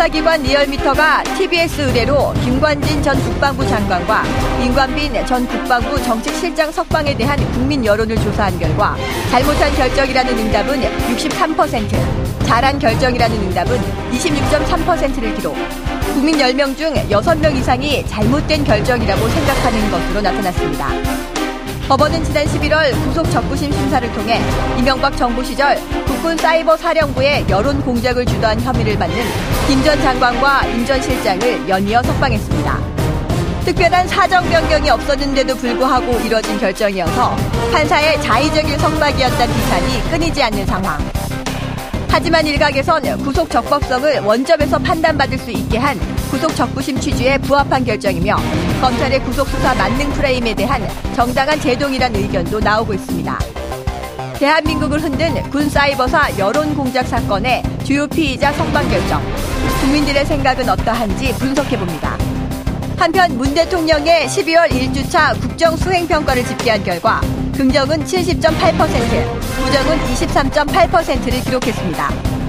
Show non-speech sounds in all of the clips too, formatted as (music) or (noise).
여론조사기관 리얼미터가 TBS 의뢰로 김관진 전 국방부 장관과 임관빈 전 국방부 정책실장 석방에 대한 국민 여론을 조사한 결과 잘못한 결정이라는 응답은 63%, 잘한 결정이라는 응답은 26.3%를 기록. 국민 10명 중 6명 이상이 잘못된 결정이라고 생각하는 것으로 나타났습니다. 법원은 지난 11월 구속 적부심 심사를 통해 이명박 정부 시절 국군 사이버 사령부의 여론 공작을 주도한 혐의를 받는 김 전 장관과 임 전 실장을 연이어 석방했습니다. 특별한 사정 변경이 없었는데도 불구하고 이뤄진 결정이어서 판사의 자의적인 석방이었다는 비판이 끊이지 않는 상황. 하지만 일각에선 구속 적법성을 원점에서 판단받을 수 있게 한 구속 적부심 취지에 부합한 결정이며 검찰의 구속 수사 만능 프레임에 대한 정당한 제동이란 의견도 나오고 있습니다. 대한민국을 흔든 군 사이버사 여론 공작 사건의 주요 피의자 석방 결정. 국민들의 생각은 어떠한지 분석해 봅니다. 한편 문 대통령의 12월 1주차 국정 수행 평가를 집계한 결과 긍정은 70.8%, 부정은 23.8%를 기록했습니다.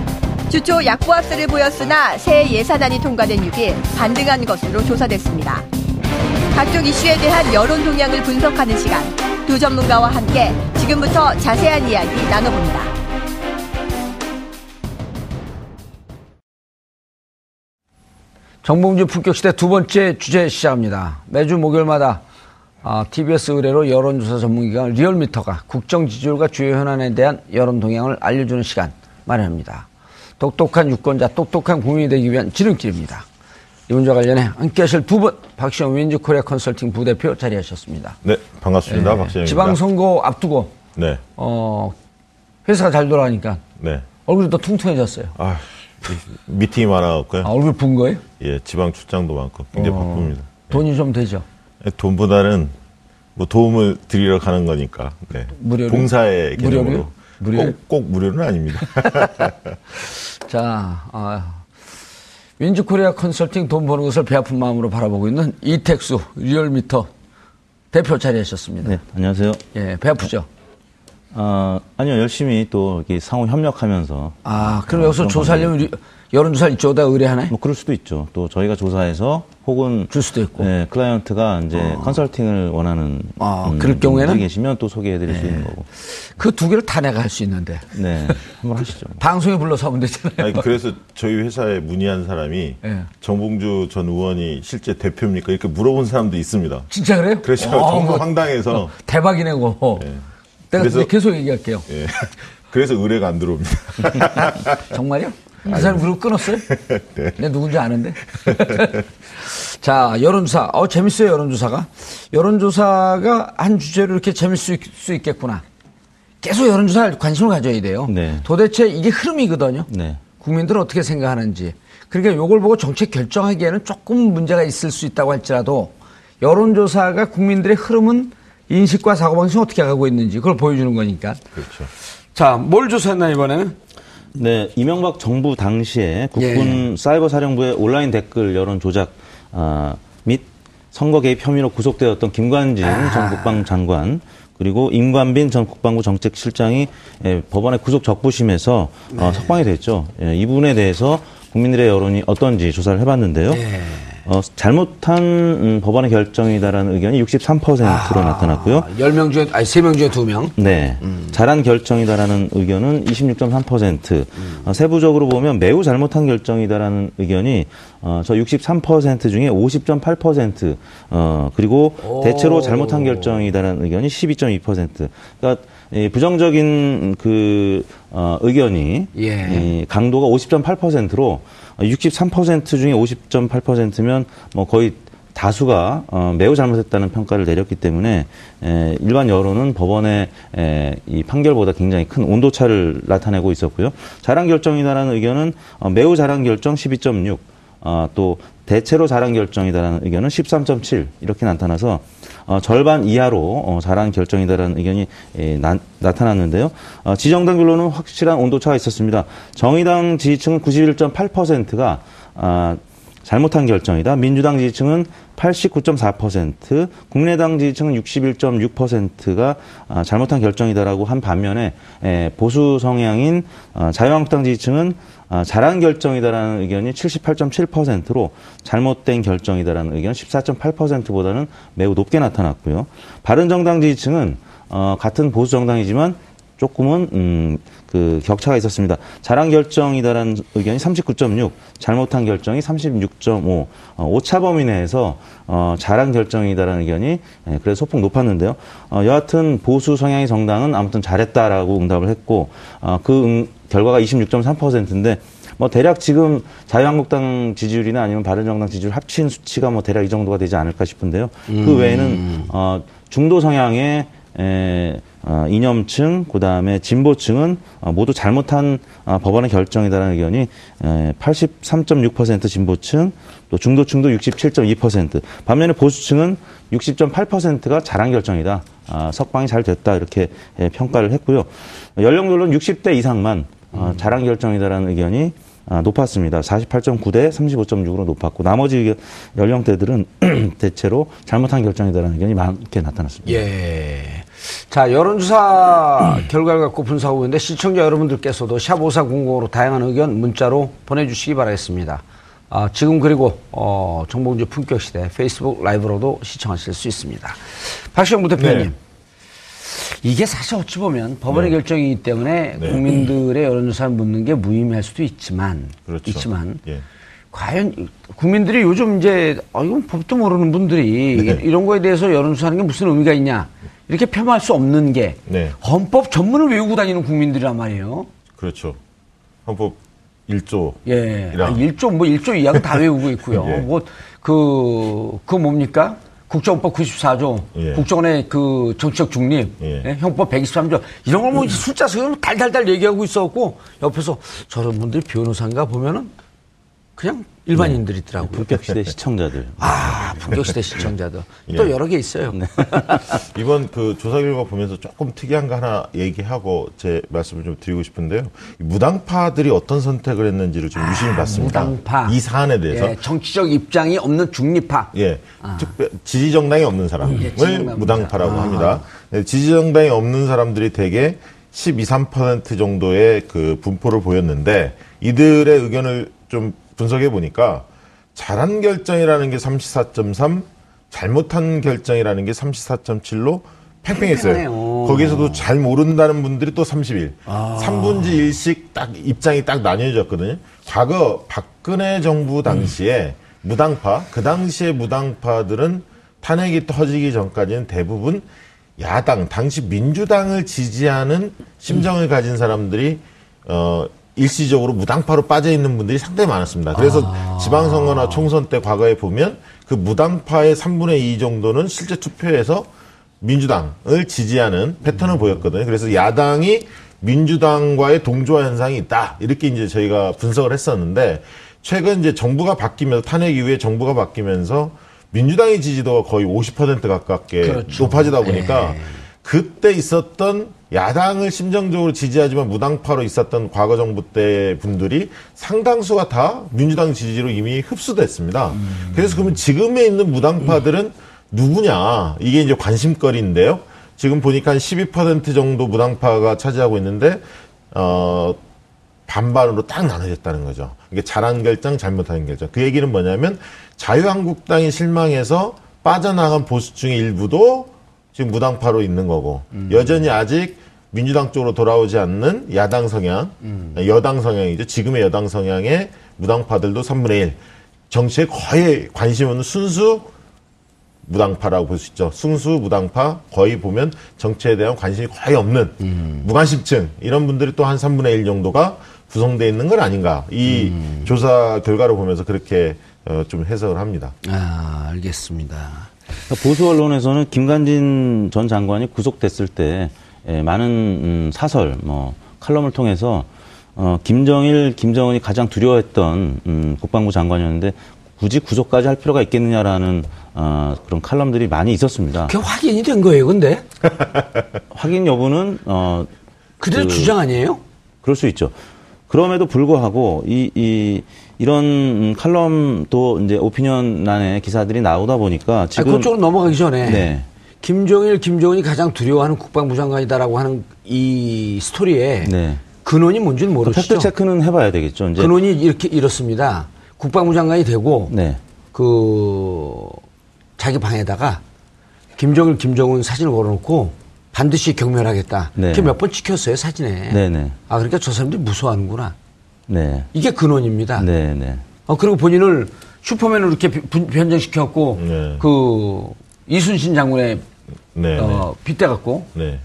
주초 약보합세를 보였으나 새 예산안이 통과된 6일 반등한 것으로 조사됐습니다. 각종 이슈에 대한 여론 동향을 분석하는 시간. 두 전문가와 함께 지금부터 자세한 이야기 나눠봅니다. 정봉주 품격시대 두 번째 주제 시작합니다. 매주 목요일마다 아, TBS 의뢰로 여론조사 전문기관 리얼미터가 국정 지지율과 주요 현안에 대한 여론 동향을 알려주는 시간 마련합니다. 똑똑한 유권자, 똑똑한 국민이 되기 위한 지름길입니다. 이분과 관련해 함께 하실 두 분, 박시영 윈즈 코리아 컨설팅 부대표 자리하셨습니다. 네, 반갑습니다. 네, 박시영입니다. 지방선거 앞두고, 네. 어, 회사가 잘 돌아가니까, 네. 얼굴이 더 퉁퉁해졌어요. 아, 미팅이 많아갖고요. 아, 얼굴 분 거예요? 예, 지방 출장도 많고 굉장히 어, 바쁩니다. 돈이 좀 되죠? 네, 돈보다는 뭐 도움을 드리러 가는 거니까. 네. 무료 봉사의 개념으로. 무료 꼭, 꼭 무료는 아닙니다. (laughs) 자, 아, 윈즈코리아 컨설팅 돈 버는 것을 배 아픈 마음으로 바라보고 있는 이택수 리얼미터 대표 자리하셨습니다. 네, 안녕하세요. 예, 배 아프죠? 아, 아니요, 열심히 또 이렇게 상호 협력하면서. 아, 그럼 여기서 조사하려면 여론조사 이쪽에다 의뢰하나요? 뭐 그럴 수도 있죠. 또 저희가 조사해서 혹은 줄 수도 있고. 네, 클라이언트가 이제 어. 컨설팅을 원하는 아, 음, 그럴 경우에는 계시면 또 소개해 드릴 네. 수 있는 거고. 그 두 개를 다 내가 할 수 있는데. 네, (laughs) 한번 하시죠. 방송에 불러서 하면 되잖아요. 아니, 그래서 저희 회사에 문의한 사람이 네. 정봉주 전 의원이 실제 대표입니까? 이렇게 물어본 사람도 있습니다. 진짜 그래요? 그래서 어, 정말 뭐, 황당해서. 어, 대박이네, 고 네. 내가 그래서, 계속 얘기할게요. 예. (laughs) 그래서 의뢰가 안 들어옵니다. (laughs) 정말요? 그 사람 그룹 끊었어요? (laughs) 네. 내 누군지 아는데. (laughs) 자, 여론조사. 어, 재밌어요, 여론조사가. 여론조사가 한 주제로 이렇게 재밌을 수 있겠구나. 계속 여론조사에 관심을 가져야 돼요. 네. 도대체 이게 흐름이거든요. 네. 국민들은 어떻게 생각하는지. 그러니까 이걸 보고 정책 결정하기에는 조금 문제가 있을 수 있다고 할지라도 여론조사가 국민들의 흐름은 인식과 사고방식이 어떻게 가고 있는지 그걸 보여주는 거니까. 그렇죠. 자, 뭘 조사했나 이번에는? 네, 이명박 정부 당시에 국군 예. 사이버 사령부의 온라인 댓글 여론 조작 어, 및 선거 개입 혐의로 구속되었던 김관진 아. 전 국방장관 그리고 임관빈 전 국방부 정책실장이 예, 법원의 구속 적부심에서 어, 네. 어, 석방이 됐죠. 예, 이분에 대해서 국민들의 여론이 어떤지 조사를 해봤는데요. 네. 어, 잘못한 음, 법원의 결정이다라는 의견이 63%로 아, 나타났고요. 10명 중에, 아니, 3명 중에 2명? 네. 음. 잘한 결정이다라는 의견은 26.3%. 음. 어, 세부적으로 보면 매우 잘못한 결정이다라는 의견이 어, 저 63% 중에 50.8%, 어, 그리고 오. 대체로 잘못한 결정이다라는 의견이 12.2%. 그러니까 이 부정적인 그 어, 의견이 예. 이 강도가 50.8%로 63% 중에 50.8%면 뭐 거의 다수가 어, 매우 잘못했다는 평가를 내렸기 때문에 에, 일반 여론은 법원의 에, 이 판결보다 굉장히 큰 온도차를 나타내고 있었고요. 잘한 결정이다라는 의견은 어, 매우 잘한 결정 12.6, 어, 또 대체로 잘한 결정이다라는 의견은 13.7 이렇게 나타나서 어, 절반 이하로 어, 잘한 결정이다라는 의견이 예, 나, 타났는데요 어, 지정당별로는 확실한 온도차가 있었습니다. 정의당 지지층은 91.8%가 아, 잘못한 결정이다. 민주당 지지층은 89.4%, 국민의당 지지층은 61.6%가 아, 잘못한 결정이다라고 한 반면에 에, 보수 성향인 어, 자유한국당 지지층은 아, 잘한 결정이다라는 의견이 78.7%로 잘못된 결정이다라는 의견 14.8%보다는 매우 높게 나타났고요. 바른정당 지지층은 어, 같은 보수 정당이지만 조금은 음, 그 격차가 있었습니다. 잘한 결정이다라는 의견이 39.6, 잘못한 결정이 36.5, 어, 오차 범위 내에서 어, 잘한 결정이다라는 의견이 예, 그래서 소폭 높았는데요. 어, 여하튼 보수 성향의 정당은 아무튼 잘했다라고 응답을 했고 어, 그 응, 결과가 26.3%인데 뭐 대략 지금 자유한국당 지지율이나 아니면 바른정당 지지율 합친 수치가 뭐 대략 이 정도가 되지 않을까 싶은데요. 그 음. 그 외에는 어, 중도 성향의 에, 어, 이념층, 그 다음에 진보층은 어, 모두 잘못한 어, 법원의 결정이다라는 의견이 에, 83.6% 진보층, 또 중도층도 67.2%. 반면에 보수층은 60.8%가 잘한 결정이다. 아, 석방이 잘 됐다 이렇게 에, 평가를 했고요. 연령별로는 60대 이상만 어, 잘한 결정이다라는 의견이 아, 높았습니다. 48.9 대 35.6으로 높았고 나머지 연령대들은 (clears throat) 대체로 잘못한 결정이다라는 의견이 많게 나타났습니다. 예. 자, 여론조사 결과를 갖고 분석하고 있는데 시청자 여러분들께서도 샵5400으로 다양한 의견 문자로 보내주시기 바라겠습니다. 아, 지금 그리고 어, 정봉주 품격시대 페이스북 라이브로도 시청하실 수 있습니다. 박시영 부대표님. 네. 이게 사실 어찌 보면 법원의 네. 결정이기 때문에 네. 국민들의 여론조사를 묻는 게 무의미할 수도 있지만 그렇죠. 있지만 예. 과연 국민들이 요즘 이제 아 이건 법도 모르는 분들이 네. 이런 거에 대해서 여론조사하는 게 무슨 의미가 있냐 이렇게 폄하할 수 없는 게 네. 헌법 전문을 외우고 다니는 국민들이란 말이에요. 그렇죠. 헌법 1조. 예. 아, 1조 뭐 1조 이하가 다 외우고 있고요. (laughs) 예. 뭐 그 그 뭡니까? 국정법 94조, 예. 국정원의 그 정치적 중립, 예. 예? 형법 123조 이런 걸뭐 숫자 쓰면 달달달 얘기하고 있었고 옆에서 저런 분들이 변호사인가 보면은 그냥 일반인들이더라고요. 네. 본격시대 시청자들. 아, 본격시대 시청자들. (laughs) 예. 또 여러 개 있어요. 네. (laughs) 이번 그 조사 결과 보면서 조금 특이한 거 하나 얘기하고 제 말씀을 좀 드리고 싶은데요. 무당파들이 어떤 선택을 했는지를 좀 아, 유심히 봤습니다. 무당파. 이 사안에 대해서. 예, 정치적 입장이 없는 중립파. 예. 아. 특별, 지지정당이 없는 사람을 예, 무당파라고 아. 합니다. 네, 지지정당이 없는 사람들이 대개 12, 3% 정도의 그 분포를 보였는데 이들의 의견을 좀 분석해 보니까 잘한 결정이라는 게 34.3, 잘못한 결정이라는 게 34.7로 팽팽했어요. 거기서도 잘 모른다는 분들이 또 31. 아. 3분지 1씩 딱 입장이 딱 나뉘어졌거든요. 과거 박근혜 정부 당시에 음. 무당파, 그 당시에 무당파들은 탄핵이 터지기 전까지는 대부분 야당, 당시 민주당을 지지하는 심정을 가진 사람들이 어 일시적으로 무당파로 빠져 있는 분들이 상당히 많았습니다. 그래서 아. 지방선거나 총선 때 과거에 보면 그 무당파의 3분의 2 정도는 실제 투표에서 민주당을 지지하는 패턴을 음. 보였거든요. 그래서 야당이 민주당과의 동조화 현상이 있다. 이렇게 이제 저희가 분석을 했었는데 최근 이제 정부가 바뀌면서 탄핵 이후에 정부가 바뀌면서 민주당의 지지도가 거의 50% 가깝게 그렇죠. 높아지다 보니까 네. 그때 있었던 야당을 심정적으로 지지하지만 무당파로 있었던 과거 정부 때 분들이 상당수가 다 민주당 지지로 이미 흡수됐습니다. 음. 그래서 그러면 지금에 있는 무당파들은 누구냐 이게 이제 관심거리인데요. 지금 보니까 한 12% 정도 무당파가 차지하고 있는데 어 반반으로 딱 나눠졌다는 거죠. 이게 잘한 결정, 잘못한 결정. 그 얘기는 뭐냐면 자유한국당이 실망해서 빠져나간 보수 중의 일부도 지금 무당파로 있는 거고 음. 여전히 아직 민주당 쪽으로 돌아오지 않는 야당 성향, 음. 여당 성향이죠. 지금의 여당 성향의 무당파들도 3분의 1. 정치에 거의 관심 없는 순수 무당파라고 볼 수 있죠. 순수 무당파 거의 보면 정치에 대한 관심이 거의 없는 음. 무관심층 이런 분들이 또 한 3분의 1 정도가 구성되어 있는 건 아닌가. 이 음. 조사 결과를 보면서 그렇게 어, 좀 해석을 합니다. 아, 알겠습니다. 보수 언론에서는 김관진 전 장관이 구속됐을 때 예, 많은 음, 사설, 뭐 칼럼을 통해서 어, 김정일, 김정은이 가장 두려워했던 음, 국방부 장관이었는데 굳이 구속까지 할 필요가 있겠느냐라는 어, 그런 칼럼들이 많이 있었습니다. 그게 확인이 된 거예요, 근데? (laughs) 확인 여부는 어, 그대로 그, 주장 아니에요? 그럴 수 있죠. 그럼에도 불구하고 이, 이 이런 칼럼도 이제 오피니언란에 기사들이 나오다 보니까 지금 아, 그쪽으로 넘어가기 전에 네. 김종일, 김정은이 가장 두려워하는 국방부 장관이다라고 하는 이 스토리에 네. 근원이 뭔지는 그 모르시죠? 팩트 체크는 해봐야 되겠죠. 이제 근원이 이렇게 이렇습니다. 국방부 장관이 되고 네. 그 자기 방에다가 김정일, 김정은 사진을 걸어놓고 반드시 경멸하겠다. 네. 그게 몇 번 찍혔어요 사진에. 네네. 아 그러니까 저 사람들이 무서워하는구나. 네. 이게 근원입니다. 네 네. 어, 그리고 본인을 슈퍼맨으로 이렇게 비- 변장시켜갖고 네. 그 이순신 장군의 네. 어, 빗대 갖고 네.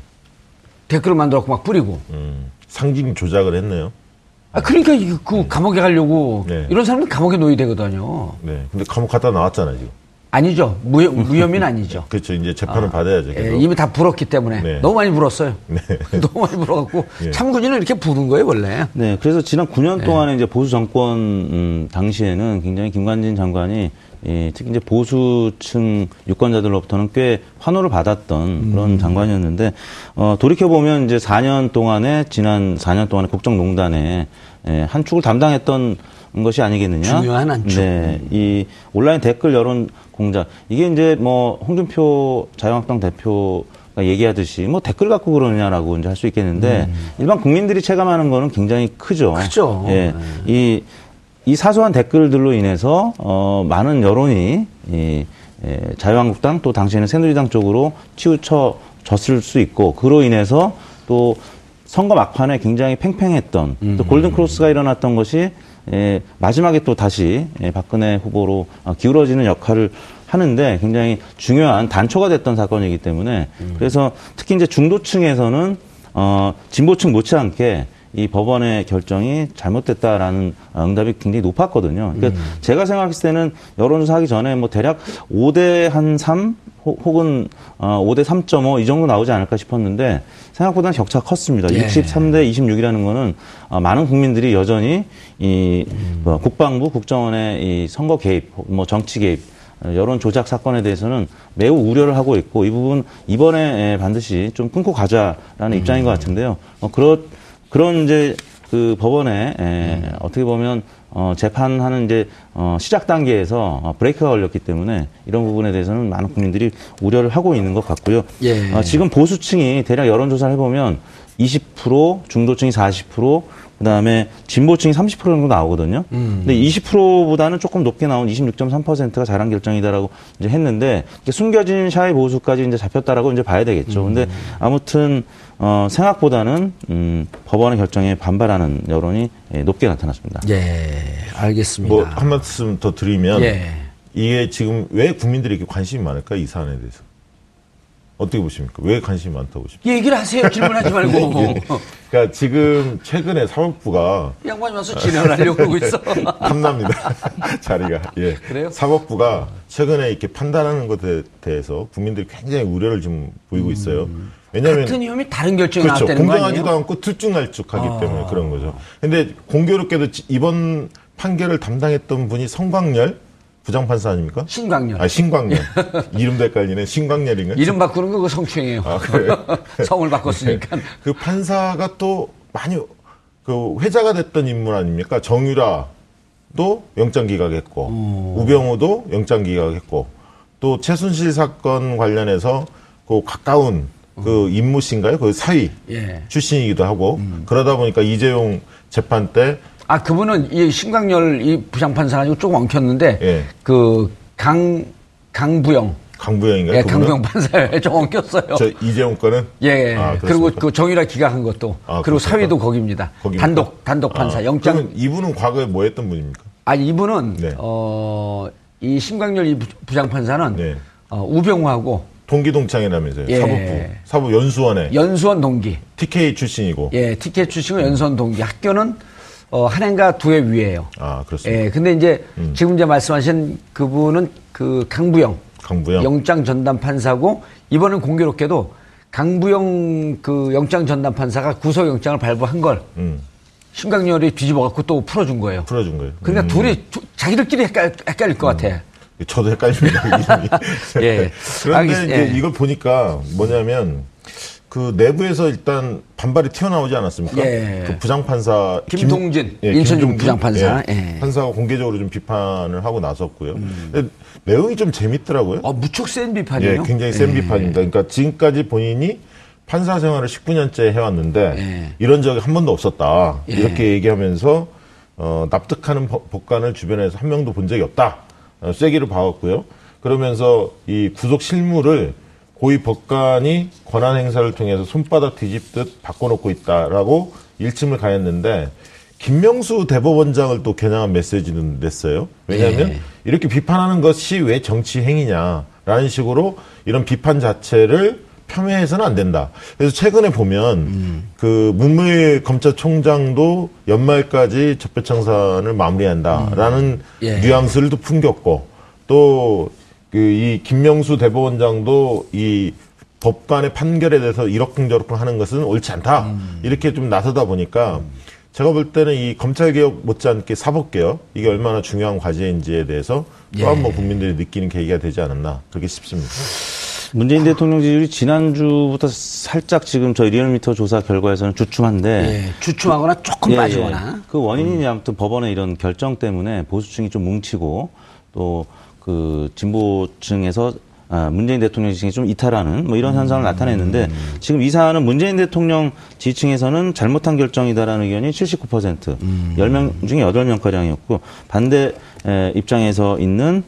댓글을 만들어갖고 막 뿌리고. 음, 상징 조작을 했네요. 아, 그러니까 그 감옥에 가려고 네. 이런 사람은 감옥에 놓여야 되거든요. 네. 근데 감옥 갔다 나왔잖아요, 지금. 아니죠. 무혐, 무혐의는 아니죠. (laughs) 그렇죠. 이제 재판을 받아야죠. 예. 이미 다 불었기 때문에 네. 너무 많이 불었어요. (laughs) 네. (laughs) 너무 많이 불어갖고 예. 참군인은 이렇게 부른 거예요 원래. 네, 그래서 지난 9년 동안에 이제 보수 정권 음, 당시에는 굉장히 김관진 장관이 이, 특히 이제 보수층 유권자들로부터는 꽤 환호를 받았던 그런 장관이었는데 어, 돌이켜 보면 이제 4년 동안에 지난 4년 동안에 국정농단에 예, 한 축을 담당했던 것이 아니겠느냐. 중요한 한 축. 네, 이 온라인 댓글 여론 공작 이게 이제 뭐 홍준표 자유한국당 대표가 얘기하듯이 뭐 댓글 갖고 그러느냐라고 이제 할 수 있겠는데 일반 국민들이 체감하는 거는 굉장히 크죠. 음. 크죠. 예, 이, 이 사소한 댓글들로 인해서 어, 많은 여론이 이, 예, 자유한국당 또 당시에는 새누리당 쪽으로 치우쳐졌을 수 있고 그로 인해서 또 선거 막판에 굉장히 팽팽했던 또 골든 크로스가 일어났던 것이 예, 마지막에 또 다시 예, 박근혜 후보로 어, 기울어지는 역할을 하는데 굉장히 중요한 단초가 됐던 사건이기 때문에 그래서 특히 이제 중도층에서는 어, 진보층 못지않게 이 법원의 결정이 잘못됐다라는 응답이 굉장히 높았거든요. 그러니까 제가 생각했을 때는 여론조사 하기 전에 뭐 대략 5대 한 3 혹은 어, 5대 3.5 이 정도 나오지 않을까 싶었는데 생각보다는 격차가 컸습니다. 예. 63대 26이라는 거는 어, 많은 국민들이 여전히 이 뭐, 국방부 국정원의 이 선거 개입, 뭐 정치 개입 어, 여론 조작 사건에 대해서는 매우 우려를 하고 있고 이 부분 이번에 에, 반드시 좀 끊고 가자라는 입장인 것 같은데요. 어, 그런 그런 이제 그 법원에 에, 어떻게 보면 어, 재판하는 이제 어, 시작 단계에서 어, 브레이크가 걸렸기 때문에 이런 부분에 대해서는 많은 국민들이 우려를 하고 있는 것 같고요. 예. 어, 지금 보수층이 대략 여론조사를 해보면 20% 중도층이 40% 그다음에 진보층이 30% 정도 나오거든요. 근데 20%보다는 조금 높게 나온 26.3%가 잘한 결정이다라고 이제 했는데 숨겨진 샤이 보수까지 이제 잡혔다라고 이제 봐야 되겠죠. 근데 아무튼 어, 생각보다는 음, 법원의 결정에 반발하는 여론이 예, 높게 나타났습니다. 예, 알겠습니다. 뭐 한 말씀 더 드리면 예. 이게 지금 왜 국민들이 이렇게 관심이 많을까 이 사안에 대해서 어떻게 보십니까? 왜 관심이 많다고 보십니까? 얘기를 하세요. 질문하지 말고. (laughs) 그러니까 지금 최근에 사법부가 양반이 와서 진행을 하려고 그러고 있어. (laughs) 탐납니다. (laughs) 자리가. 예. 그래요? 사법부가 최근에 이렇게 판단하는 것에 대해서 국민들이 굉장히 우려를 지금 보이고 있어요. 왜냐하면 같은 혐의 다른 결정이 그렇죠. 나왔다는 거 공정하지도? 않고 들쭉날쭉하기 아. 때문에 그런 거죠. 근데 공교롭게도 지- 이번 판결을 담당했던 분이 성광열 부장판사 아닙니까? 신광열. 아, 신광열. (laughs) 이름도 헷갈리네. 신광열인가? 이름 바꾸는 거 성추행이에요. 아, 그래요? (laughs) 성을 바꿨으니까. 그 판사가 또 많이 그 회자가 됐던 인물 아닙니까? 정유라도 영장 기각했고 우병우도 영장 기각했고 또 최순실 사건 관련해서 그 가까운 그 임무 씨인가요? 그 사위 예. 출신이기도 하고 그러다 보니까 이재용 재판 때 아, 그분은 이 신광열 이 부장판사 가지고 조금 엉켰는데, 예. 그, 강, 강부영. 강부영인가요? 예? 강부영 판사에 (laughs) 좀 엉켰어요. 저 이재용 거는 예, 아, 그리고 그렇습니까? 그 정유라 기각한 것도. 아, 그리고 그렇습니까? 사위도 거기입니다. 거기입니까? 단독, 단독 판사. 아, 영장. 이분은 과거에 뭐 했던 분입니까? 아, 이분은, 네. 어, 이 신광열 부- 부장판사는, 네. 어, 우병우하고 동기 동창이라면서요. 예. 사법부 사법 연수원에 연수원 동기. TK 출신이고 예, 티켓 출신은 연수원 동기. 학교는, 어, 한 해인가 두 해 위에요. 아 그렇습니다. 예, 근데 이제 음. 지금 이제 말씀하신 그분은 그 강부영 강부영 영장 전담 판사고 이번엔 공교롭게도 강부영 그 영장 전담 판사가 구속 영장을 발부한 걸 음, 신강렬이 뒤집어 갖고 또 풀어준 거예요. 풀어준 거예요. 그러니까 음. 둘이 두- 자기들끼리 헷갈, 헷갈릴 것 같아. 저도 헷갈립니다. (laughs) 예. 그런데 알겠- 이제 예. 이걸 보니까 뭐냐면 그 내부에서 일단 반발이 튀어나오지 않았습니까? 예. 그 부장판사 김동진, 예, 인천중 부장판사. 예. 판사가 공개적으로 좀 비판을 하고 나섰고요. 근데 내용이 좀 재밌더라고요. 어, 무척 센 비판이에요. 예, 굉장히 센 예. 비판입니다. 그러니까 지금까지 본인이 판사 생활을 19년째 해왔는데 예. 이런 적이 한 번도 없었다. 예. 이렇게 얘기하면서 어, 납득하는 법- 법관을 주변에서 한 명도 본 적이 없다. 어, 쐐기를 봐왔고요. 그러면서 이 구속 실무를 고위 법관이 권한 행사를 통해서 손바닥 뒤집듯 바꿔놓고 있다라고 일침을 가했는데 김명수 대법원장을 또 겨냥한 메시지는 냈어요. 왜냐하면 예. 이렇게 비판하는 것이 왜 정치 행위냐라는 식으로 이런 비판 자체를 폄훼해서는 안 된다. 그래서 최근에 보면 그 문무일 검찰총장도 연말까지 적폐청산을 마무리한다라는 예. 뉘앙스를 또 풍겼고 또 그 이 김명수 대법원장도 이 법관의 판결에 대해서 이러쿵저러쿵 하는 것은 옳지 않다. 이렇게 좀 나서다 보니까 제가 볼 때는 이 검찰개혁 못지않게 사법개혁 이게 얼마나 중요한 과제인지에 대해서 또 한번 국민들이 느끼는 계기가 되지 않았나 그렇게 싶습니다. 문재인 대통령 지지율이 지난주부터 살짝 지금 저희 리얼미터 조사 결과에서는 주춤한데 예, 주춤하거나 조금 예, 빠지거나. 예. 그 원인이 아무튼 법원의 이런 결정 때문에 보수층이 좀 뭉치고 또 그 진보층에서 아, 문재인 대통령 지지층이 좀 이탈하는 뭐 이런 현상을 나타냈는데 지금 이 사안은 문재인 대통령 지지층에서는 잘못한 결정이다라는 의견이 79% 10명 중에 8명가량이었고 반대 에, 입장에서 있는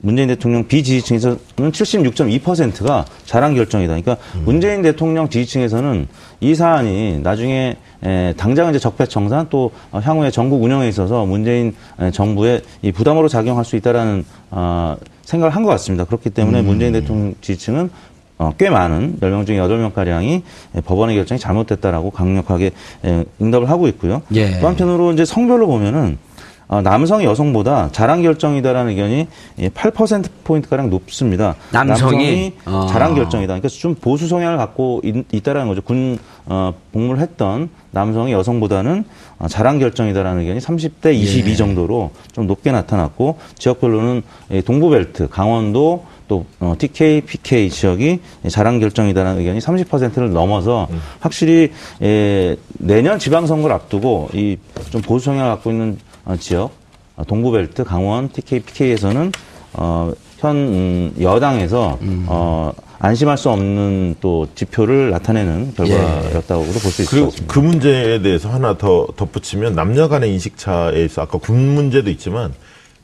문재인 대통령 비지지층에서는 76.2%가 잘한 결정이다. 그러니까 문재인 대통령 지지층에서는 이 사안이 나중에 에, 당장 이제 적폐 청산 또 어, 향후에 전국 운영에 있어서 문재인 에, 정부의 이 부담으로 작용할 수 있다라는 어, 생각을 한 것 같습니다. 그렇기 때문에 문재인 대통령 지지층은 어, 꽤 많은 10명 중에 8명가량이 법원의 결정이 잘못됐다라고 강력하게 에, 응답을 하고 있고요. 예. 또 한편으로 이제 성별로 보면은 어, 남성이 여성보다 잘한 결정이다라는 의견이 8%포인트가량 높습니다. 남성이? 어. 잘한 결정이다. 그러니까 좀 보수 성향을 갖고 있, 다라는 거죠. 군, 어, 복무를 했던 남성이 여성보다는 어, 잘한 결정이다라는 의견이 30대 22 예. 정도로 좀 높게 나타났고 지역별로는 이 동부벨트, 강원도 또 어, TK, PK 지역이 잘한 결정이다라는 의견이 30%를 넘어서 확실히 에, 내년 지방선거를 앞두고 이 좀 보수 성향을 갖고 있는 어, 지역 어, 동부벨트, 강원, TK, PK에서는 어, 현 음, 여당에서 어, 안심할 수 없는 또 지표를 나타내는 결과였다고 볼수 있을 것 그리고 같습니다. 그 문제에 대해서 하나 더 덧붙이면 남녀 간의 인식차에 있어 아까 군 문제도 있지만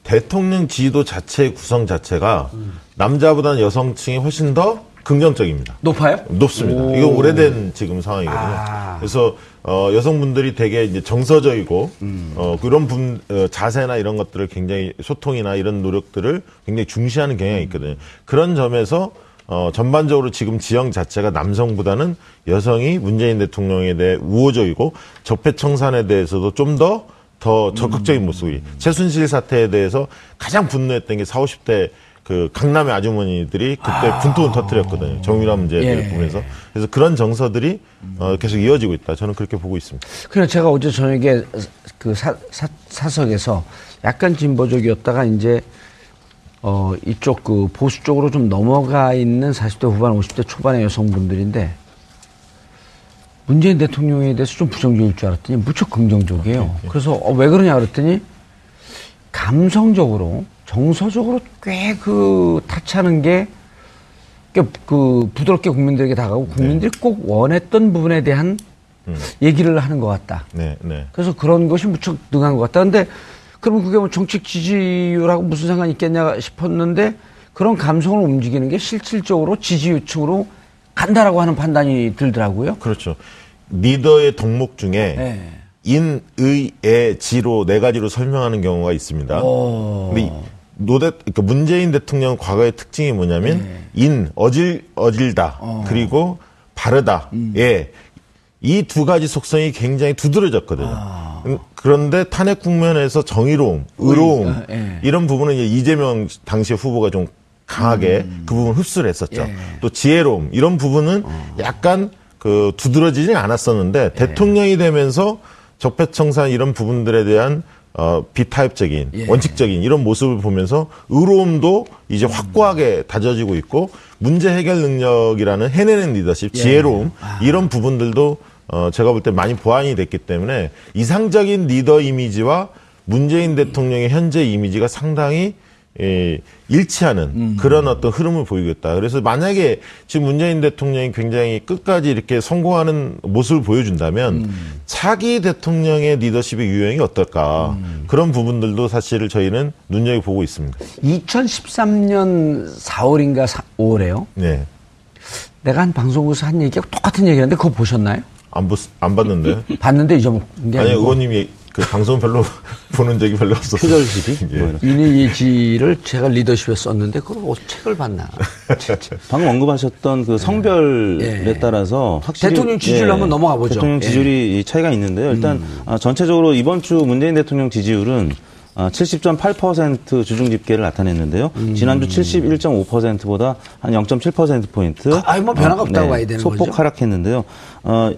대통령 지도 자체의 구성 자체가 남자보다는 여성층이 훨씬 더 긍정적입니다. 높아요? 높습니다. 이거 오래된 지금 상황이거든요. 아. 그래서 어, 여성분들이 되게 이제 정서적이고 음. 어, 그런 분 어, 자세나 이런 것들을 굉장히 소통이나 이런 노력들을 굉장히 중시하는 경향이 음. 있거든요. 그런 점에서 어, 전반적으로 지금 지형 자체가 남성보다는 여성이 문재인 대통령에 대해 우호적이고 적폐 청산에 대해서도 좀더더 적극적인 음. 모습이 최순실 사태에 대해서 가장 분노했던 게 40, 50대 그 강남의 아주머니들이 그때 분통을 터뜨렸거든요. 정유라 문제를 예. 보면서. 그래서 그런 정서들이 어, 계속 이어지고 있다. 저는 그렇게 보고 있습니다. 그래 제가 어제 저녁에 그 사, 사, 사석에서 약간 진보적이었다가 이제 어 이쪽 그 보수 쪽으로 좀 넘어가 있는 40대 후반 50대 초반의 여성분들인데 문재인 대통령에 대해서 좀 부정적일 줄 알았더니 무척 긍정적이에요. 그래서 어, 왜 그러냐 그랬더니 감성적으로 정서적으로 꽤 그 타치하는 게꽤그 부드럽게 국민들에게 다가오고 국민들이 꼭 원했던 부분에 대한 얘기를 하는 것 같다. 네, 네. 그래서 그런 것이 무척 능한 것 같다. 근데 그러면 그게 뭐 정책 지지율하고 무슨 상관이 있겠냐 싶었는데 그런 감성을 움직이는 게 실질적으로 지지율층으로 간다라고 하는 판단이 들더라고요. 그렇죠. 리더의 덕목 중에 네. 인, 의, 애, 지로 네 가지로 설명하는 경우가 있습니다. 오. 근데 이 노대, 그러니까 문재인 대통령 과거의 특징이 뭐냐면 네. 인, 어질, 어질다. 어. 그리고 바르다. 음. 예. 이 두 가지 속성이 굉장히 두드러졌거든요. 아. 음, 그런데 탄핵 국면에서 정의로움, 의로움 아, 예. 이런 부분은 이제 이재명 당시 후보가 좀 강하게 그 부분 흡수를 했었죠. 음. 예. 또 지혜로움 이런 부분은 어. 약간 그 두드러지진 않았었는데 예. 대통령이 되면서 적폐청산 이런 부분들에 대한 어, 비타협적인 예. 원칙적인 이런 모습을 보면서 의로움도 이제 확고하게 다져지고 있고 문제 해결 능력이라는 해내는 리더십, 예. 지혜로움 아. 이런 부분들도 어, 제가 볼 때 많이 보완이 됐기 때문에 이상적인 리더 이미지와 문재인 대통령의 현재 이미지가 상당히 예, 일치하는 음. 그런 어떤 흐름을 보이겠다. 그래서 만약에 지금 문재인 대통령이 굉장히 끝까지 이렇게 성공하는 모습을 보여준다면 음. 차기 대통령의 리더십의 유형이 어떨까 음. 그런 부분들도 사실 저희는 눈여겨 보고 있습니다. 2013년 4월인가 5월에요. 네. 내가 한 방송국에서 한 얘기가 똑같은 얘기인데 그거 보셨나요? 안, 보, 안 봤는데. 봤는데 잊어먹은 게 아니, 의원님이 그 방송 별로 (laughs) 보는 적이 별로 없었어요. 표절시비? (laughs) 예. 뭐 이내예지를 제가 리더십에 썼는데 그걸 어, 책을 봤나. (laughs) 방금 언급하셨던 그 성별에 예. 따라서 확실히 대통령 지지율 예. 한번 넘어가 보죠. 대통령 예. 지지율이 차이가 있는데요. 일단 음. 아, 전체적으로 이번 주 문재인 대통령 지지율은 70.8% 아, 주중 집계를 나타냈는데요. 음. 지난주 71.5%보다 한 0.7%포인트. 아, 뭐 변화가 어, 없다고 네, 봐야 되는 소폭 거죠. 하락했는데요. 어,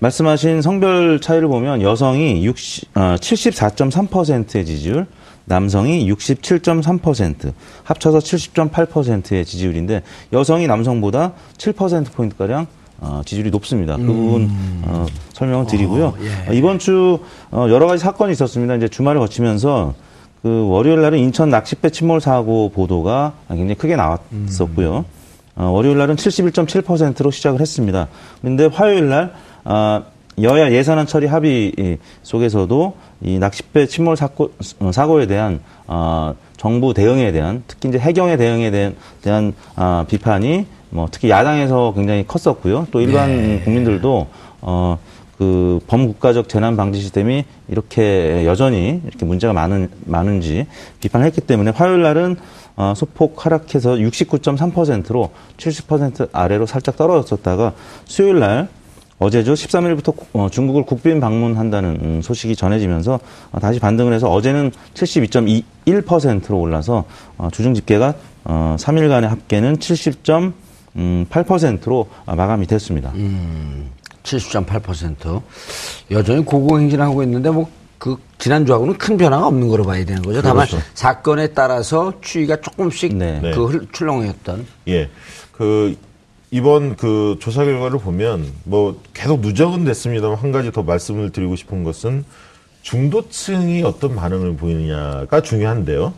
말씀하신 성별 차이를 보면 여성이 60, 어, 74.3%의 지지율, 남성이 67.3%, 합쳐서 70.8%의 지지율인데 여성이 남성보다 7%포인트 가량 어, 지지율이 높습니다. 그 부분 음. 어, 설명을 드리고요. 어, 예. 이번 주 어, 여러 가지 사건이 있었습니다. 이제 주말을 거치면서 그 월요일 날은 인천 낚싯배 침몰 사고 보도가 굉장히 크게 나왔었고요. 어, 월요일 날은 71.7%로 시작을 했습니다. 그런데 화요일 날 어, 여야 예산안 처리 합의 속에서도 이 낚싯배 침몰 사고, 어, 사고에 대한 어, 정부 대응에 대한 특히 이제 해경의 대응에 대한, 대한 어, 비판이 뭐 특히 야당에서 굉장히 컸었고요. 또 일반 네. 국민들도 어, 그 범국가적 재난 방지 시스템이 이렇게 여전히 이렇게 문제가 많은 많은지 비판했기 때문에 화요일 날은 어, 소폭 하락해서 69.3%로 70% 아래로 살짝 떨어졌었다가 수요일 날 어제죠. 13일부터 어, 중국을 국빈 방문한다는 음, 소식이 전해지면서 어, 다시 반등을 해서 어제는 72.21%로 올라서 어, 주중 집계가 3일간의 합계는 70.8%로 마감이 됐습니다. 음, 70.8% 여전히 고공행진하고 있는데 뭐 그 지난주하고는 큰 변화가 없는 거로 봐야 되는 거죠. 다만 그렇죠. 사건에 따라서 추이가 조금씩 네. 그 출렁했던. 예. 그 이번 그 조사 결과를 보면 뭐 계속 누적은 됐습니다만 한 가지 더 말씀을 드리고 싶은 것은 중도층이 어떤 반응을 보이느냐가 중요한데요.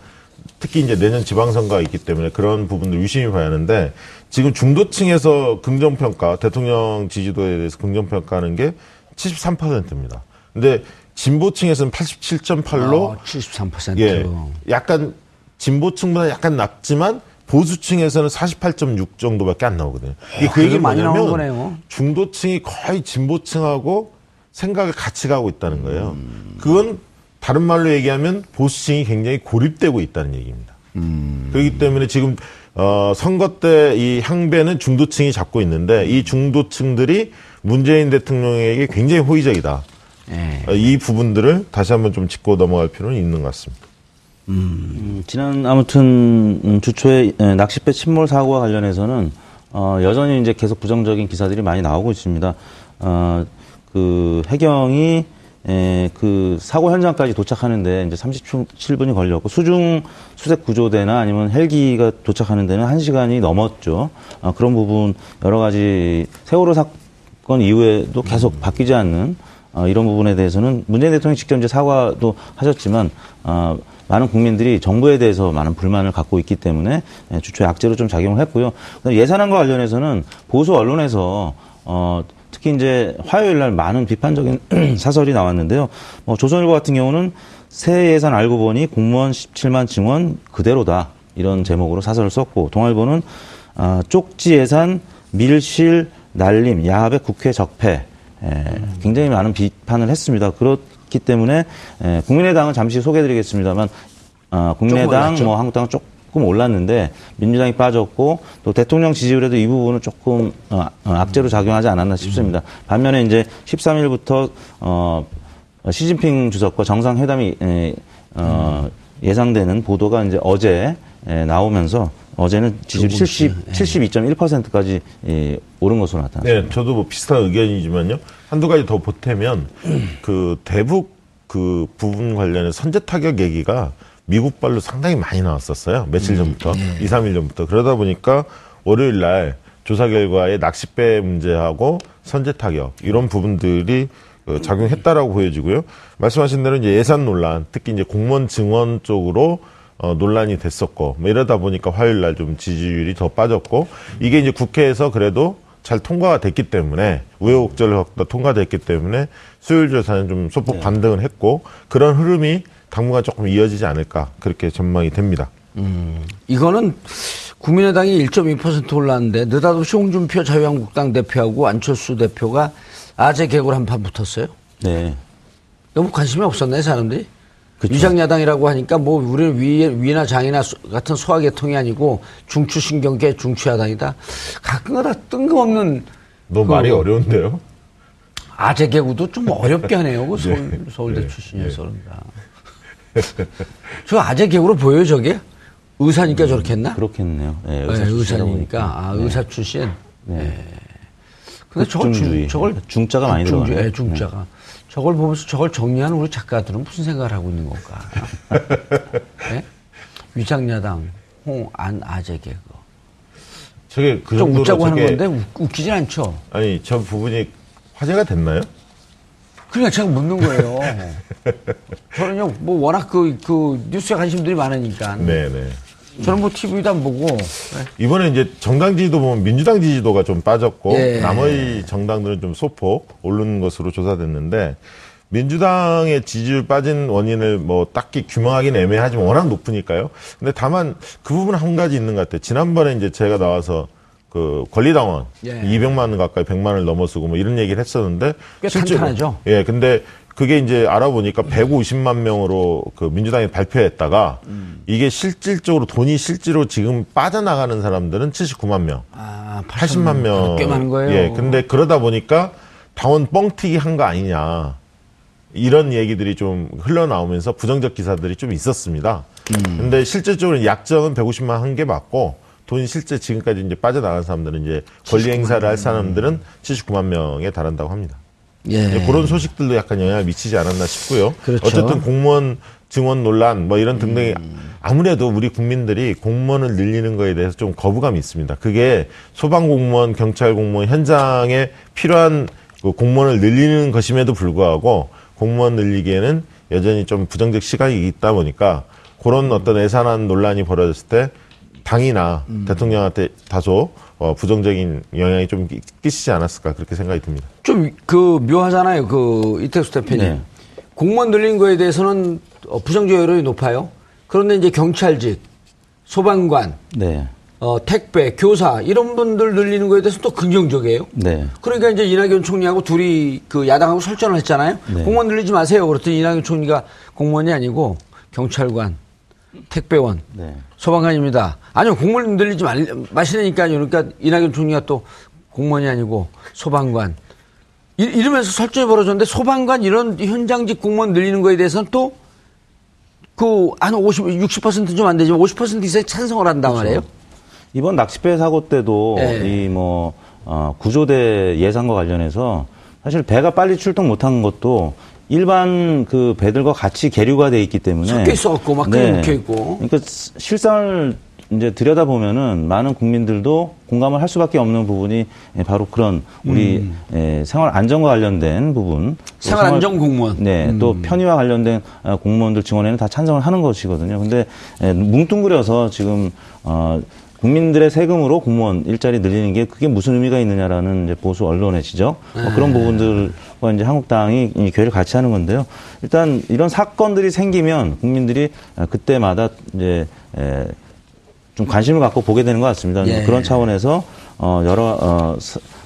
특히 이제 내년 지방선거가 있기 때문에 그런 부분들 유심히 봐야 하는데 지금 중도층에서 긍정평가, 대통령 지지도에 대해서 긍정평가하는 게 73%입니다. 근데 진보층에서는 87.8로 아, 73%. 예. 약간 진보층보다 약간 낮지만 보수층에서는 48.6 정도밖에 안 나오거든요. 이게 그 얘기 많이 나오는 거네요. 중도층이 거의 진보층하고 생각을 같이 가고 있다는 거예요. 음. 그건 다른 말로 얘기하면 보수층이 굉장히 고립되고 있다는 얘기입니다. 음. 그렇기 때문에 지금 어, 선거 때 이 향배는 중도층이 잡고 있는데 이 중도층들이 문재인 대통령에게 굉장히 호의적이다. 네. 이 부분들을 다시 한번 좀 짚고 넘어갈 필요는 있는 것 같습니다. 음, 지난 아무튼 음, 주초에 낚싯배 침몰 사고와 관련해서는 어, 여전히 이제 계속 부정적인 기사들이 많이 나오고 있습니다. 어, 그 해경이 에, 그 사고 현장까지 도착하는데 이제 37분이 걸렸고 수중 수색 구조대나 아니면 헬기가 도착하는 데는 1시간이 넘었죠. 어, 그런 부분 여러 가지 세월호 사건 이후에도 계속 바뀌지 않는 어, 이런 부분에 대해서는 문재인 대통령이 직접 이제 사과도 하셨지만 어, 많은 국민들이 정부에 대해서 많은 불만을 갖고 있기 때문에 예, 주초에 악재로 좀 작용을 했고요. 예산안과 관련해서는 보수 언론에서 어, 특히 이제 화요일 날 많은 비판적인 (clears throat) 사설이 나왔는데요. 뭐 조선일보 같은 경우는 새 예산 알고 보니 공무원 17만 증원 그대로다 이런 제목으로 사설을 썼고 동아일보는 아, 쪽지 예산 밀실 날림 야합의 국회 적폐 에, 굉장히 많은 비판을 했습니다. 그렇 기 때문에 에, 국민의당은 잠시 소개해드리겠습니다만 어, 국민의당 뭐 한국당은 조금 올랐는데 민주당이 빠졌고 또 대통령 지지율에도 이 부분은 조금 어, 어 악재로 작용하지 않았나 싶습니다. 반면에 이제 13일부터 어, 시진핑 주석과 정상회담이 에, 어, 예상되는 보도가 이제 어제 에, 나오면서 어제는 지지율 70, 72.1%까지 예, 오른 것으로 나타났습니다. 네, 저도 뭐 비슷한 의견이지만요. 한두 가지 더 보태면 그 대북 그 부분 관련해 선제 타격 얘기가 미국발로 상당히 많이 나왔었어요. 며칠 음, 전부터, 음, 네. 2, 3일 전부터. 그러다 보니까 월요일 날 조사 결과에 낚싯배 문제하고 선제 타격 이런 부분들이 그 작용했다라고 보여지고요. 말씀하신 대로 이제 예산 논란, 특히 이제 공무원 증원 쪽으로 어, 논란이 됐었고 뭐 이러다 보니까 화요일 날 좀 지지율이 더 빠졌고 이게 이제 국회에서 그래도 잘 통과가 됐기 때문에 우여곡절을 통과됐기 때문에 수요일 조사는 좀 소폭 네. 반등을 했고 그런 흐름이 당분간 조금 이어지지 않을까 그렇게 전망이 됩니다. 음, 이거는 국민의당이 1.2% 올랐는데 느닷없이 홍준표 자유한국당 대표하고 안철수 대표가 아재 개구를 한판 붙었어요. 네. 너무 관심이 없었네 사람들이. 그쵸. 위장야당이라고 하니까 뭐 우리는 위, 위나 장이나 같은 소화계통이 아니고 중추신경계 중추야당이다. 가끔가다 뜬금없는 너무 그 말이 어려운데요. 아재 개구도 좀 어렵게 하네요. 그 (laughs) 서울, 네. 서울대 네. 출신이어서 그런가. 저 아재 개구로 보여요 저게? 의사니까 저렇게 했나? 그렇겠네요. 네, 의사 네, 의사니까. 아, 네. 의사 출신. 네. 네. 근데 저걸, 중, 저걸 중자가 많이 들어가요. 네, 중자가. 저걸 보면서 저걸 정리하는 우리 작가들은 무슨 생각을 하고 있는 건가? 네? (laughs) 위장야당, 홍, 안, 아재 개그. 저게 그 좀 웃자고 하는 건데 웃, 기진 않죠? 아니, 저 부분이 화제가 됐나요? 그러니까 제가 묻는 거예요. 저는요, 뭐 워낙 그, 그 뉴스에 관심들이 많으니까. 네네. (laughs) 네. 저는 뭐 TV도 안 보고. 네. 이번에 이제 정당 지지도 보면 민주당 지지도가 좀 빠졌고 예. 나머지 정당들은 좀 소폭 오른 것으로 조사됐는데 민주당의 지지율 빠진 원인을 뭐 딱히 규명하기는 애매하지만 워낙 높으니까요. 근데 다만 그 부분 한 가지 있는 것 같아요. 지난번에 이제 제가 나와서 그 권리당원 예. 200만 원 가까이 100만 원을 넘어서고 뭐 이런 얘기를 했었는데 꽤 실제로 탄탄하죠. 예, 근데 그게 이제 알아보니까 150만 명으로 그 민주당이 발표했다가 음. 이게 실질적으로 돈이 실제로 지금 빠져나가는 사람들은 79만 명. 아, 80만, 명. 꽤 많은 거예요. 예. 근데 그러다 보니까 당원 뻥튀기 한 거 아니냐. 이런 얘기들이 좀 흘러나오면서 부정적 기사들이 좀 있었습니다. 음. 근데 실질적으로 약정은 150만 한 게 맞고 돈이 실제 지금까지 이제 빠져나간 사람들은 이제 권리 행사를 할 사람들은 79만 명에 달한다고 합니다. 예. 그런 소식들도 약간 영향을 미치지 않았나 싶고요. 그렇죠. 어쨌든 공무원 증원 논란 뭐 이런 등등이 음. 아무래도 우리 국민들이 공무원을 늘리는 거에 대해서 좀 거부감이 있습니다. 그게 소방 공무원, 경찰 공무원 현장에 필요한 그 공무원을 늘리는 것임에도 불구하고 공무원 늘리기에는 여전히 좀 부정적 시각이 있다 보니까 그런 어떤 애산한 논란이 벌어졌을 때 당이나 음. 대통령한테 다소 어, 부정적인 영향이 좀 끼치지 않았을까 그렇게 생각이 듭니다. 좀 그 묘하잖아요. 그 이택수 대표님. 네. 공무원 늘린 거에 대해서는 어, 부정적 여론이 높아요. 그런데 이제 경찰직, 소방관, 네. 어, 택배, 교사 이런 분들 늘리는 거에 대해서 또 긍정적이에요. 네. 그러니까 이제 이낙연 총리하고 둘이 그 야당하고 설전을 했잖아요. 네. 공무원 늘리지 마세요. 그랬더니 이낙연 총리가 공무원이 아니고 경찰관, 택배원, 네. 소방관입니다. 아니요, 공무원 늘리지 말, 마시라니까요. 그러니까 이낙연 총리가 또 공무원이 아니고 소방관. 이, 이러면서 설전이 벌어졌는데 소방관 이런 현장직 공무원 늘리는 거에 대해서는 또 그한 50, 60%좀 안 되지만 50% 이상 찬성을 한단 그렇죠. 말이에요. 이번 낚싯배 사고 때도 네. 이뭐 어, 구조대 예산과 관련해서 사실 배가 빨리 출동 못한 것도 일반 그 배들과 같이 계류가 돼 있기 때문에 섞여 있었고 막 네. 묵혀 있고. 그러니까 실상을 이제 들여다 보면은 많은 국민들도 공감을 할 수밖에 없는 부분이 바로 그런 우리 음. 에, 생활 안전과 관련된 부분, 생활 안전 공무원, 네, 음. 또 편의와 관련된 어, 공무원들 증언에는 다 찬성을 하는 것이거든요. 근데 에, 뭉뚱그려서 지금 어 국민들의 세금으로 공무원 일자리 늘리는 게 그게 무슨 의미가 있느냐라는 이제 보수 언론의 지적 뭐 네. 그런 부분들과 이제 한국당이 교회를 같이 하는 건데요. 일단 이런 사건들이 생기면 국민들이 그때마다 이제 에, 좀 관심을 갖고 보게 되는 것 같습니다. 예. 그런 차원에서 어 여러 어,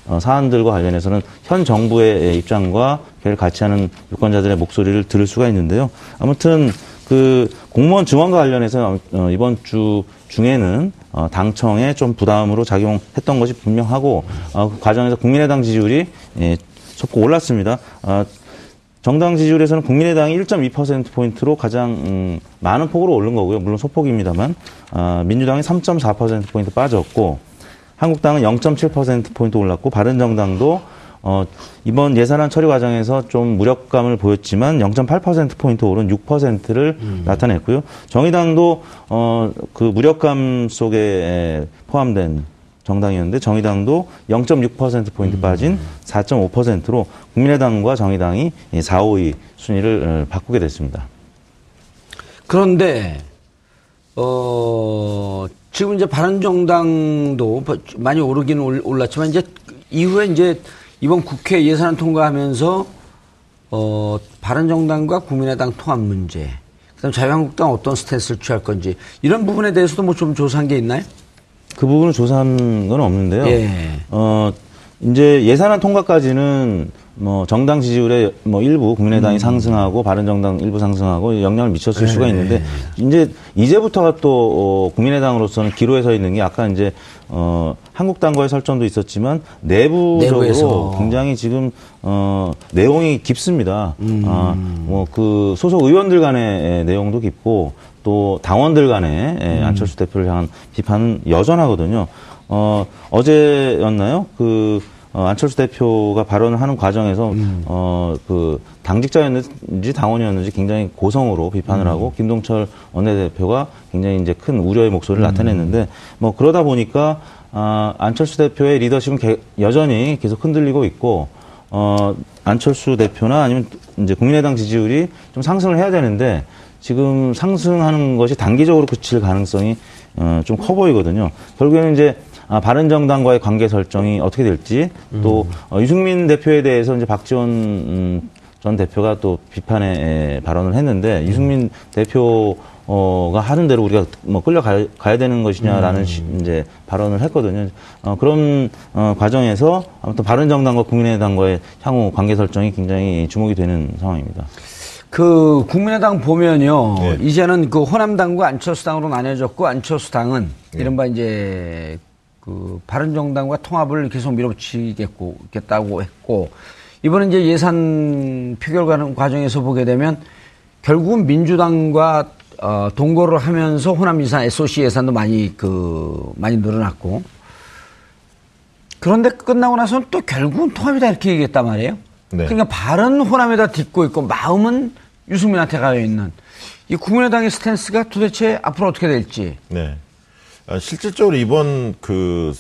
어, 사안들과 관련해서는 현 정부의 입장과 교회를 같이 하는 유권자들의 목소리를 들을 수가 있는데요. 아무튼 그 공무원 증원과 관련해서 어, 이번 주 중에는 어, 당청에 좀 부담으로 작용했던 것이 분명하고 어, 그 과정에서 국민의당 지지율이 예, 소폭 올랐습니다. 어, 정당 지지율에서는 국민의당이 1.2%포인트로 가장 음, 많은 폭으로 오른 거고요. 물론 소폭입니다만 어, 민주당이 3.4%포인트 빠졌고 한국당은 0.7%포인트 올랐고 바른정당도 어, 이번 예산안 처리 과정에서 좀 무력감을 보였지만 0.8%포인트 오른 6%를 음. 나타냈고요. 정의당도, 어, 그 무력감 속에 포함된 정당이었는데 정의당도 0.6%포인트 음. 빠진 4.5%로 국민의당과 정의당이 4, 5위 순위를 어, 바꾸게 됐습니다. 그런데 어, 지금 이제 바른정당도 많이 오르긴 올랐지만 이제 이후에 이제 이번 국회 예산 통과하면서 어, 바른정당과 국민의당 통합 문제, 그다음 자유한국당 어떤 스탠스를 취할 건지 이런 부분에 대해서도 뭐 좀 조사한 게 있나요? 그 부분을 조사한 건 없는데요. 예. 어, 이제 예산안 통과까지는 뭐 정당 지지율에 뭐 일부 국민의당이 음. 상승하고 바른정당 일부 상승하고 영향을 미쳤을 네. 수가 있는데 이제 이제부터가 또 어, 국민의당으로서는 기로에 서 있는 게 아까 이제 어 한국당과의 설정도 있었지만 내부적으로 내부에서. 굉장히 지금 어 내용이 깊습니다. 음. 아뭐 그 소속 의원들 간의 내용도 깊고 또 당원들 간의 음. 안철수 대표를 향한 비판은 여전하거든요. 어 어제였나요? 그 어, 안철수 대표가 발언을 하는 과정에서 음. 어, 그 당직자였는지 당원이었는지 굉장히 고성으로 비판을 음. 하고 김동철 원내대표가 굉장히 이제 큰 우려의 목소리를 음. 나타냈는데 뭐 그러다 보니까 아, 안철수 대표의 리더십은 개, 여전히 계속 흔들리고 있고 어, 안철수 대표나 아니면 이제 국민의당 지지율이 좀 상승을 해야 되는데 지금 상승하는 것이 단기적으로 그칠 가능성이 어, 좀 커 보이거든요. 결국에는 이제 아, 바른 정당과의 관계 설정이 어떻게 될지 또 음. 어, 유승민 대표에 대해서 이제 박지원 음, 전 대표가 또 비판의 발언을 했는데 음. 유승민 대표 어가 하는 대로 우리가 뭐 끌려가야 가야 되는 것이냐라는 음. 시, 이제 발언을 했거든요. 어, 그런 어, 과정에서 아무튼 바른정당과 국민의당과의 향후 관계 설정이 굉장히 주목이 되는 상황입니다. 그 국민의당 보면요 네. 이제는 그 호남당과 안철수당으로 나뉘어졌고 안철수당은 네. 이른바 이제 그 바른정당과 통합을 계속 밀어붙이겠다고 했고 이번에 이제 예산 표결 과정에서 보게 되면 결국은 민주당과 어, 동거를 하면서 호남 예산 SOC 예산도 많이 그 많이 늘어났고 그런데 끝나고 나서는 또 결국은 통합이다 이렇게 얘기했단 말이에요. 네. 그러니까 발은 호남에다 딛고 있고 마음은 유승민한테 가여 있는 이 국민의당의 스탠스가 도대체 앞으로 어떻게 될지. 네. 아, 실질적으로 이번 그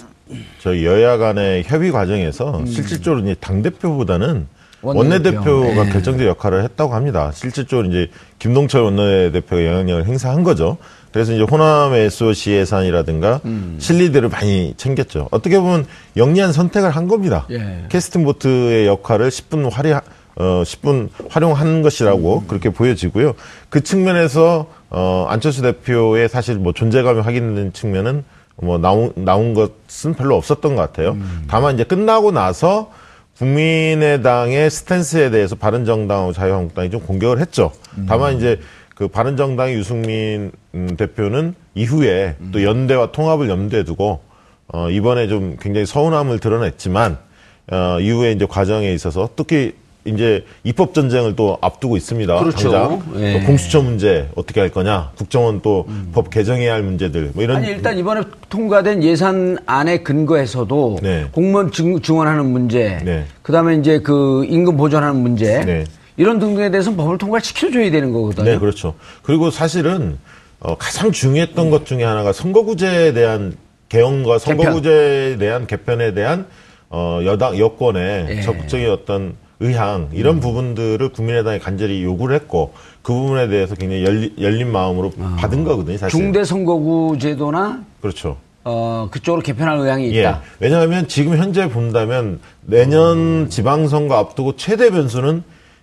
저희 여야 간의 협의 과정에서 음. 실질적으로 이제 당 대표보다는 원내대표. 가 네. 결정적 역할을 했다고 합니다. 실질적으로 이제 김동철 원내대표가 영향력을 행사한 거죠. 그래서 이제 호남 SOC 예산이라든가 음. 실리들을 많이 챙겼죠. 어떻게 보면 영리한 선택을 한 겁니다. 예. 캐스팅 보트의 역할을 10분 활용, 어, 10분 활용한 것이라고 음. 그렇게 보여지고요. 그 측면에서 어, 안철수 대표의 사실 뭐 존재감이 확인된 측면은 뭐 나온, 나온 것은 별로 없었던 것 같아요. 음. 다만 이제 끝나고 나서 국민의당의 스탠스에 대해서 바른정당하고 자유한국당이 좀 공격을 했죠. 음. 다만 이제 그 바른정당의 유승민 음, 대표는 이후에 또 음. 연대와 통합을 염두에 두고 어, 이번에 좀 굉장히 서운함을 드러냈지만 어, 이후에 이제 과정에 있어서 특히 이제 입법 전쟁을 또 앞두고 있습니다. 그렇죠. 당장 예. 공수처 문제 어떻게 할 거냐, 국정원 또법 음. 개정해야 할 문제들 뭐 이런. 아니 일단 이번에 통과된 예산안에 근거해서도 네. 공무원 증, 원하는 문제, 네. 그다음에 이제 그 임금 보전하는 문제 네. 이런 등등에 대해서 법을 통과시켜줘야 되는 거거든요. 네, 그렇죠. 그리고 사실은 어, 가장 중요했던 음. 것 중에 하나가 선거구제에 대한 개헌과 선거구제에 대한 개편에 대한 어, 여당 여권의 예. 적극적인 어떤 의향 이런 음. 부분들을 국민의당이 간절히 요구를 했고 그 부분에 대해서 굉장히 열리, 열린 마음으로 아. 받은 거거든요. 사실. 중대 선거구 제도나 그렇죠. 어, 그쪽으로 개편할 의향이 있다. 예. 왜냐하면 지금 현재 본다면 내년 음. 지방선거 앞두고 최대 변수는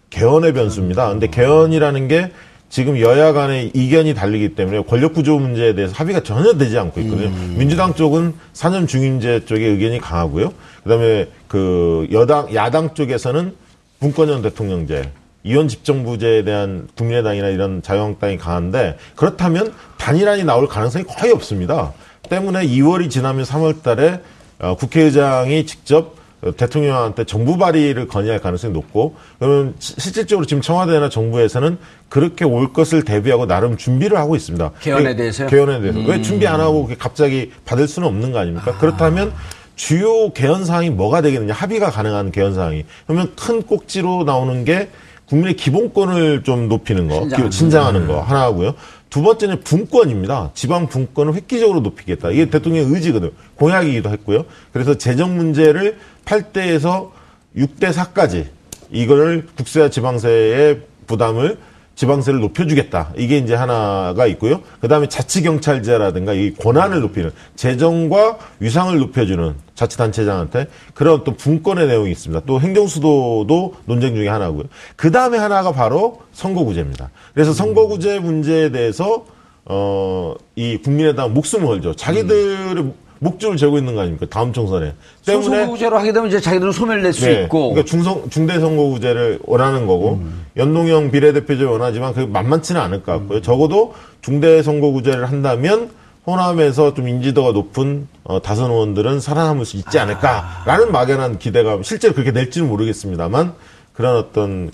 개헌의 변수입니다. 근데 개헌이라는 게 지금 여야 간의 이견이 달리기 때문에 권력 구조 문제에 대해서 합의가 전혀 되지 않고 있거든요. 음. 민주당 쪽은 사년 중임제 쪽에 의견이 강하고요. 그다음에 그 여당 야당 쪽에서는 분권형 대통령제, 이원 집정부제에 대한 국민의당이나 이런 자유한국당이 강한데 그렇다면 단일안이 나올 가능성이 거의 없습니다. 때문에 2월이 지나면 3월 달에 어, 국회의장이 직접 대통령한테 정부 발의를 건의할 가능성이 높고 그러면 실질적으로 지금 청와대나 정부에서는 그렇게 올 것을 대비하고 나름 준비를 하고 있습니다. 개헌에 대해서요? 개헌에 대해서. 음. 왜 준비 안 하고 갑자기 받을 수는 없는 거 아닙니까? 아. 그렇다면 주요 개헌 사항이 뭐가 되겠느냐 합의가 가능한 개헌 사항이 그러면 큰 꼭지로 나오는 게 국민의 기본권을 좀 높이는 거, 신장. 신장하는 거 하나고요. 두 번째는 분권입니다. 지방 분권을 획기적으로 높이겠다. 이게 대통령의 의지거든요. 공약이기도 했고요. 그래서 재정 문제를 8대에서 6대 4까지 이거를 국세와 지방세의 부담을 지방세를 높여주겠다. 이게 이제 하나가 있고요. 그 다음에 자치경찰제라든가 이 권한을 높이는 재정과 위상을 높여주는 자치단체장한테 그런 또 분권의 내용이 있습니다. 또 행정수도도 논쟁 중에 하나고요. 그 다음에 하나가 바로 선거구제입니다. 그래서 선거구제 문제에 대해서 어, 이 국민의당 목숨을 걸죠. 자기들의 목줄을 재고 있는 거 아닙니까? 다음 총선에. 때문에 소선거구제로 하게 되면 이제 자기들은 소멸 낼수 네, 있고. 그러니까 중성 중대선거구제를 원하는 거고 음. 연동형 비례대표제 원하지만 그게 만만치는 않을 것 같고요. 적어도 중대선거구제를 한다면 호남에서 좀 인지도가 높은 어, 다선 의원들은 살아남을 수 있지 않을까라는 아. 막연한 기대감. 실제로 그렇게 낼지는 모르겠습니다만 그런 어떤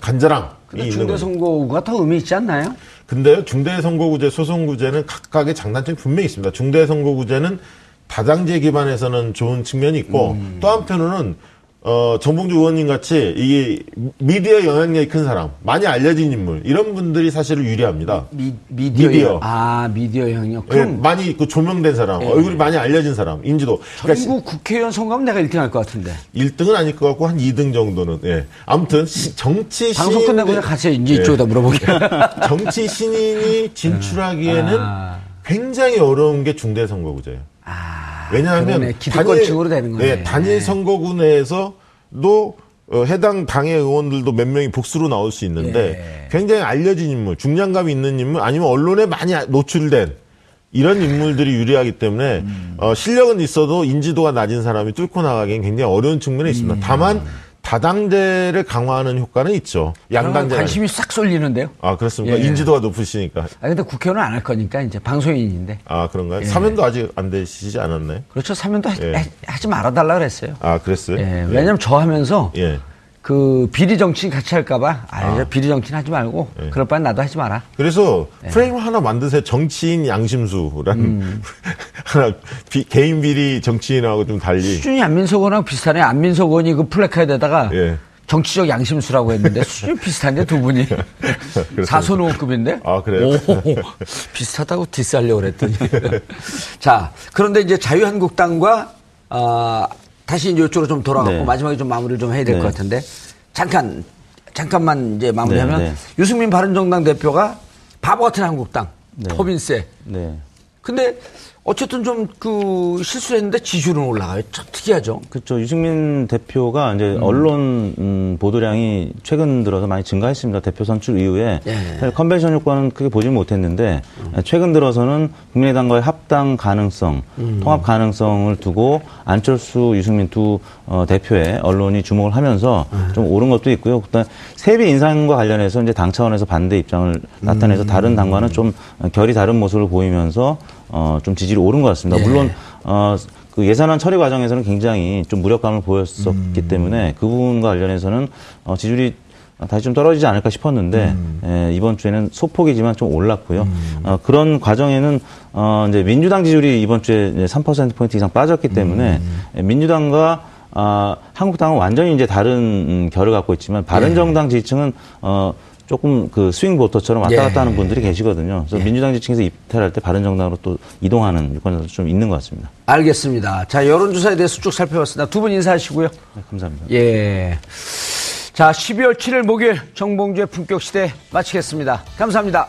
거죠. 중대선거구가 더 의미 있지 않나요? 근데요, 중대선거구제, 소선구제는 각각의 장단점이 분명히 있습니다. 중대선거구제는 다당제 기반에서는 좋은 측면이 있고, 음. 또 한편으로는, 어, 정봉주 의원님 같이, 이게 미디어 영향력이 큰 사람, 많이 알려진 인물, 이런 분들이 사실은 유리합니다. 미, 미디어. 미디어. 아, 미디어. 예, 그럼 많이 그 조명된 사람, 예. 얼굴이 많이 알려진 사람, 인지도. 그러니까 전국 국회의원 선거하면 내가 1등 할 것 같은데. 1등은 아닐 것 같고, 한 2등 정도는, 예. 아무튼, 시- 정치 방송 신인. 끝나고 그냥 같이 이제 예. 이쪽에다 물어보게. (laughs) 정치 신인이 진출하기에는 아. 굉장히 어려운 게 중대 선거구제예요. 아, 왜냐하면 그러네. 기득권층으로 되는 거네. 네, 단일 선거구 내에서도 어, 해당 당의 의원들도 몇 명이 복수로 나올 수 있는데 예. 굉장히 알려진 인물, 중량감이 있는 인물 아니면 언론에 많이 노출된 이런 인물들이 유리하기 때문에 음. 어, 실력은 있어도 인지도가 낮은 사람이 뚫고 나가기엔 굉장히 어려운 측면이 있습니다. 음. 다만 다당제를 강화하는 효과는 있죠. 양당제 관심이 싹 쏠리는데요. 아 그렇습니까? 예. 인지도가 높으시니까 아, 근데 국회의원은 안 할 거니까 이제 방송인인데. 아 그런가요? 사면도 아직 안 되시지 않았나요? 그렇죠. 사면도 하, 예. 지 말아달라 그랬어요. 아 그랬어요? 예, 왜냐면 저 하면서 예. 그 비리 정치인 같이 할까봐 아, 이제 비리 정치인 하지 말고 예. 그럴 바엔 나도 하지 마라. 그래서 예. 프레임 하나 만드세요. 정치인 양심수라는 음. (laughs) 하나 비- 개인 비리 정치인하고 좀 달리. 수준이 안민석 의원랑 비슷하네. 안민석 의원이 그 플래카드에다가 예. 정치적 양심수라고 했는데 수준이 비슷한데 두 분이 (laughs) 사선호급인데. 아, 그래요? 오, 비슷하다고 디스하려고 그랬더니. (laughs) 자 그런데 이제 자유한국당과 아, 다시 이제 이쪽으로 좀 돌아가고 네. 마지막에 좀 마무리를 좀 해야 될것 네. 같은데 잠깐 잠깐만 이제 마무리하면 네, 네. 유승민 바른정당 대표가 바보 같은 한국당 네. 법인세. 네. 근데 어쨌든 좀 그 실수를 했는데 지지율은 올라가요. 참 특이하죠. 그렇죠. 유승민 대표가 이제 언론 음, 보도량이 최근 들어서 많이 증가했습니다. 대표 선출 이후에 예. 컨벤션 효과는 크게 보지 못했는데 최근 들어서는 국민의당과의 합당 가능성, 통합 가능성을 두고 안철수, 유승민 두 어, 대표의 언론이 주목을 하면서 좀 오른 것도 있고요. 그다음 세비 인상과 관련해서 이제 당 차원에서 반대 입장을 나타내서 다른 당과는 좀 결이 다른 모습을 보이면서 어, 좀 지지율이 오른 것 같습니다. 예. 물론 어, 그 예산안 처리 과정에서는 굉장히 좀 무력감을 보였었기 때문에 그 부분과 관련해서는 어, 지지율이 다시 좀 떨어지지 않을까 싶었는데 에, 이번 주에는 소폭이지만 좀 올랐고요. 어, 그런 과정에는 어, 이제 민주당 지지율이 이번 주에 이제 3% 포인트 이상 빠졌기 때문에 에, 민주당과 아, 한국당은 완전히 이제 다른 음, 결을 갖고 있지만 바른정당 지지층은 어, 조금 그 스윙 보터처럼 왔다 예. 갔다 하는 분들이 계시거든요. 그래서 민주당 지층에서 이탈할 때 바른정당으로 또 이동하는 유권자도 좀 있는 것 같습니다. 알겠습니다. 자, 여론조사에 대해서 쭉 살펴봤습니다. 두 분 인사하시고요. 네, 감사합니다. 예. 자, 12월 7일 목요일 정봉주의 품격 시대 마치겠습니다. 감사합니다.